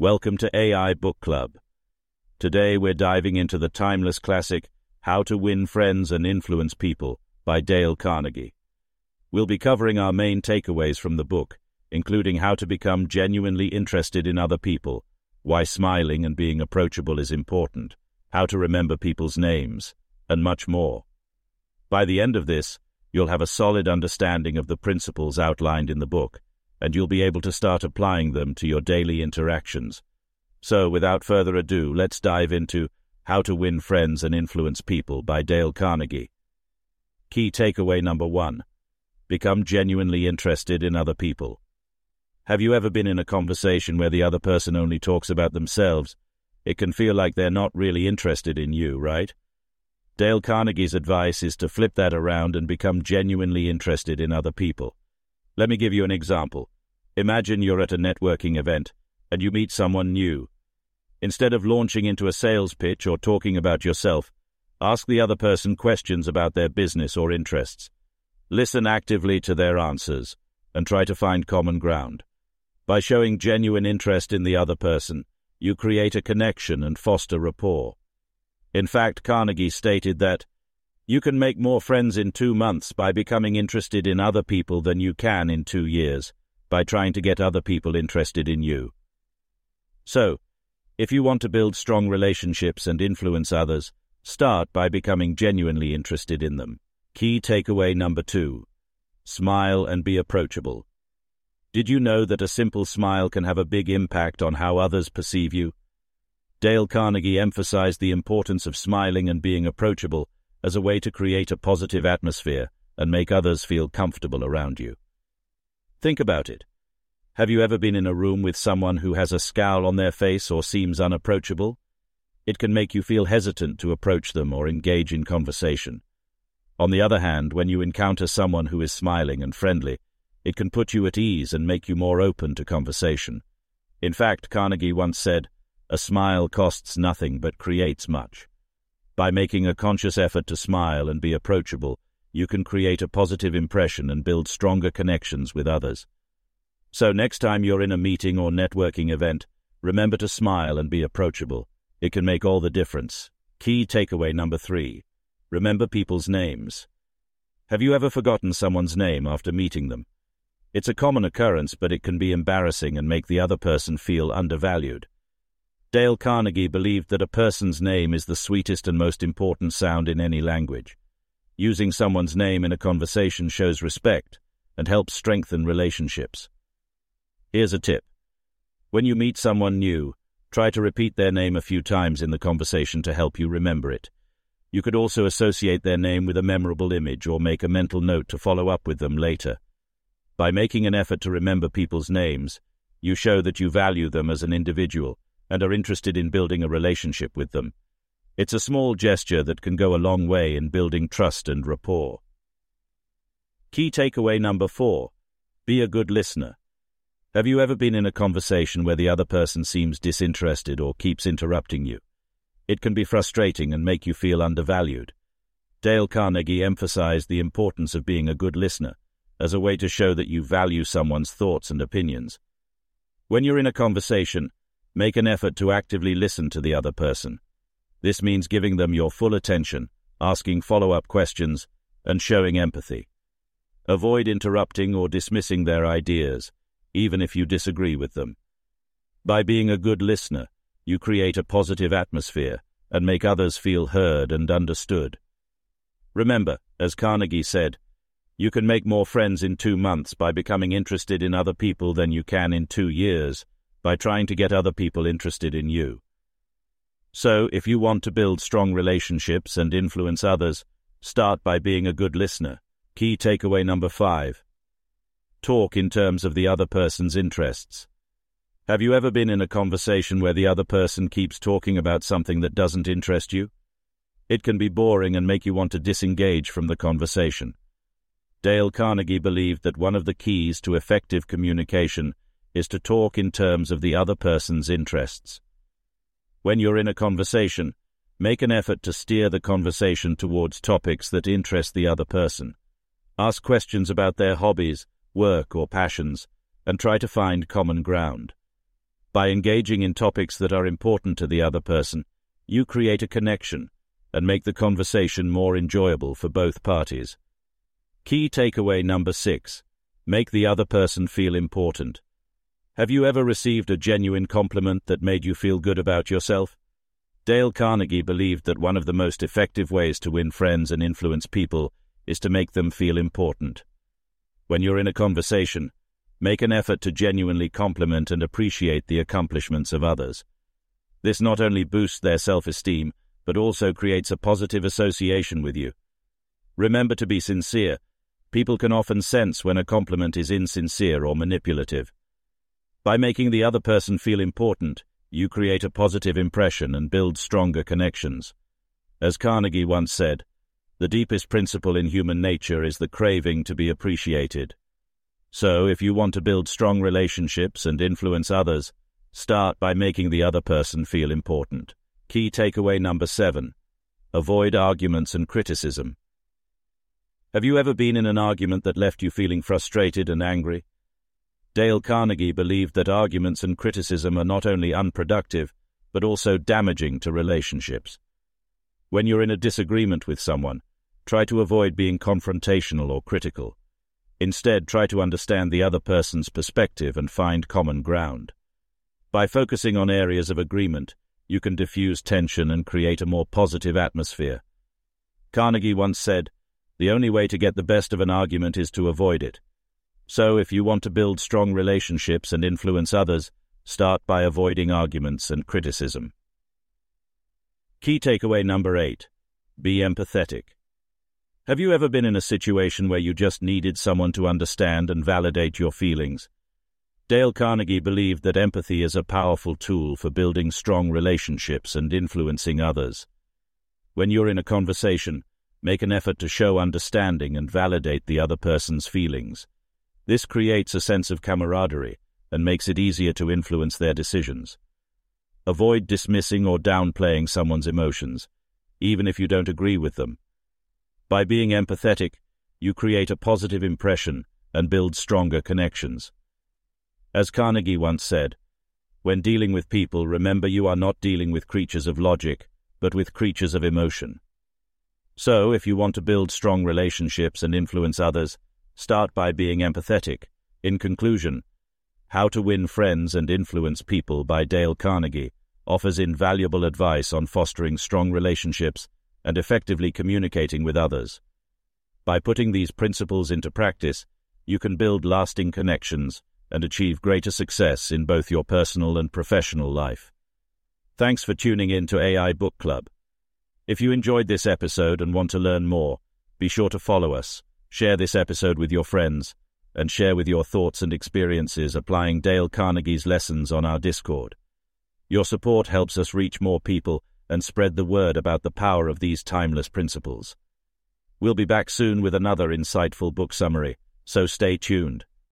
Welcome to AI Book Club. Today we're diving into the timeless classic How to Win Friends and Influence People by Dale Carnegie. We'll be covering our main takeaways from the book, including how to become genuinely interested in other people, why smiling and being approachable is important, how to remember people's names, and much more. By the end of this, you'll have a solid understanding of the principles outlined in the book, and you'll be able to start applying them to your daily interactions. So, without further ado, let's dive into How to Win Friends and Influence People by Dale Carnegie. Key takeaway number one Become genuinely interested in other people. Have you ever been in a conversation where the other person only talks about themselves? It can feel like they're not really interested in you, right? Dale Carnegie's advice is to flip that around and become genuinely interested in other people. Let me give you an example. Imagine you're at a networking event and you meet someone new. Instead of launching into a sales pitch or talking about yourself, ask the other person questions about their business or interests. Listen actively to their answers and try to find common ground. By showing genuine interest in the other person, you create a connection and foster rapport. In fact, Carnegie stated that you can make more friends in two months by becoming interested in other people than you can in two years by trying to get other people interested in you. So, if you want to build strong relationships and influence others, start by becoming genuinely interested in them. Key takeaway number two smile and be approachable. Did you know that a simple smile can have a big impact on how others perceive you? Dale Carnegie emphasized the importance of smiling and being approachable as a way to create a positive atmosphere and make others feel comfortable around you. Think about it. Have you ever been in a room with someone who has a scowl on their face or seems unapproachable? It can make you feel hesitant to approach them or engage in conversation. On the other hand, when you encounter someone who is smiling and friendly, it can put you at ease and make you more open to conversation. In fact, Carnegie once said, a smile costs nothing but creates much. By making a conscious effort to smile and be approachable, you can create a positive impression and build stronger connections with others. So next time you're in a meeting or networking event, remember to smile and be approachable. It can make all the difference. Key takeaway number three. Remember people's names. Have you ever forgotten someone's name after meeting them? It's a common occurrence, but it can be embarrassing and make the other person feel undervalued. Dale Carnegie believed that a person's name is the sweetest and most important sound in any language. Using someone's name in a conversation shows respect and helps strengthen relationships. Here's a tip. When you meet someone new, try to repeat their name a few times in the conversation to help you remember it. You could also associate their name with a memorable image or make a mental note to follow up with them later. By making an effort to remember people's names, you show that you value them as an individual and are interested in building a relationship with them. It's a small gesture that can go a long way in building trust and rapport. Key takeaway number four be a good listener. Have you ever been in a conversation where the other person seems disinterested or keeps interrupting you? It can be frustrating and make you feel undervalued. Dale Carnegie emphasized the importance of being a good listener as a way to show that you value someone's thoughts and opinions. When you're in a conversation, Make an effort to actively listen to the other person. This means giving them your full attention, asking follow up questions, and showing empathy. Avoid interrupting or dismissing their ideas, even if you disagree with them. By being a good listener, you create a positive atmosphere and make others feel heard and understood. Remember, as Carnegie said, you can make more friends in two months by becoming interested in other people than you can in two years by trying to get other people interested in you. So, if you want to build strong relationships and influence others, start by being a good listener. Key takeaway number five talk in terms of the other person's interests. Have you ever been in a conversation where the other person keeps talking about something that doesn't interest you? It can be boring and make you want to disengage from the conversation. Dale Carnegie believed that one of the keys to effective communication is to talk in terms of the other person's interests. When you're in a conversation, make an effort to steer the conversation towards topics that interest the other person. Ask questions about their hobbies, work, or passions, and try to find common ground. By engaging in topics that are important to the other person, you create a connection and make the conversation more enjoyable for both parties. Key takeaway number six make the other person feel important. Have you ever received a genuine compliment that made you feel good about yourself? Dale Carnegie believed that one of the most effective ways to win friends and influence people is to make them feel important. When you're in a conversation, make an effort to genuinely compliment and appreciate the accomplishments of others. This not only boosts their self-esteem, but also creates a positive association with you. Remember to be sincere. People can often sense when a compliment is insincere or manipulative. By making the other person feel important, you create a positive impression and build stronger connections. As Carnegie once said, the deepest principle in human nature is the craving to be appreciated. So, if you want to build strong relationships and influence others, start by making the other person feel important. Key takeaway number seven avoid arguments and criticism. Have you ever been in an argument that left you feeling frustrated and angry? Dale Carnegie believed that arguments and criticism are not only unproductive, but also damaging to relationships. When you're in a disagreement with someone, try to avoid being confrontational or critical. Instead, try to understand the other person's perspective and find common ground. By focusing on areas of agreement, you can diffuse tension and create a more positive atmosphere. Carnegie once said, The only way to get the best of an argument is to avoid it. So, if you want to build strong relationships and influence others, start by avoiding arguments and criticism. Key takeaway number eight Be empathetic. Have you ever been in a situation where you just needed someone to understand and validate your feelings? Dale Carnegie believed that empathy is a powerful tool for building strong relationships and influencing others. When you're in a conversation, make an effort to show understanding and validate the other person's feelings. This creates a sense of camaraderie and makes it easier to influence their decisions. Avoid dismissing or downplaying someone's emotions, even if you don't agree with them. By being empathetic, you create a positive impression and build stronger connections. As Carnegie once said, when dealing with people, remember you are not dealing with creatures of logic, but with creatures of emotion. So, if you want to build strong relationships and influence others, Start by being empathetic. In conclusion, How to Win Friends and Influence People by Dale Carnegie offers invaluable advice on fostering strong relationships and effectively communicating with others. By putting these principles into practice, you can build lasting connections and achieve greater success in both your personal and professional life. Thanks for tuning in to AI Book Club. If you enjoyed this episode and want to learn more, be sure to follow us Share this episode with your friends, and share with your thoughts and experiences applying Dale Carnegie's lessons on our Discord. Your support helps us reach more people and spread the word about the power of these timeless principles. We'll be back soon with another insightful book summary, so stay tuned.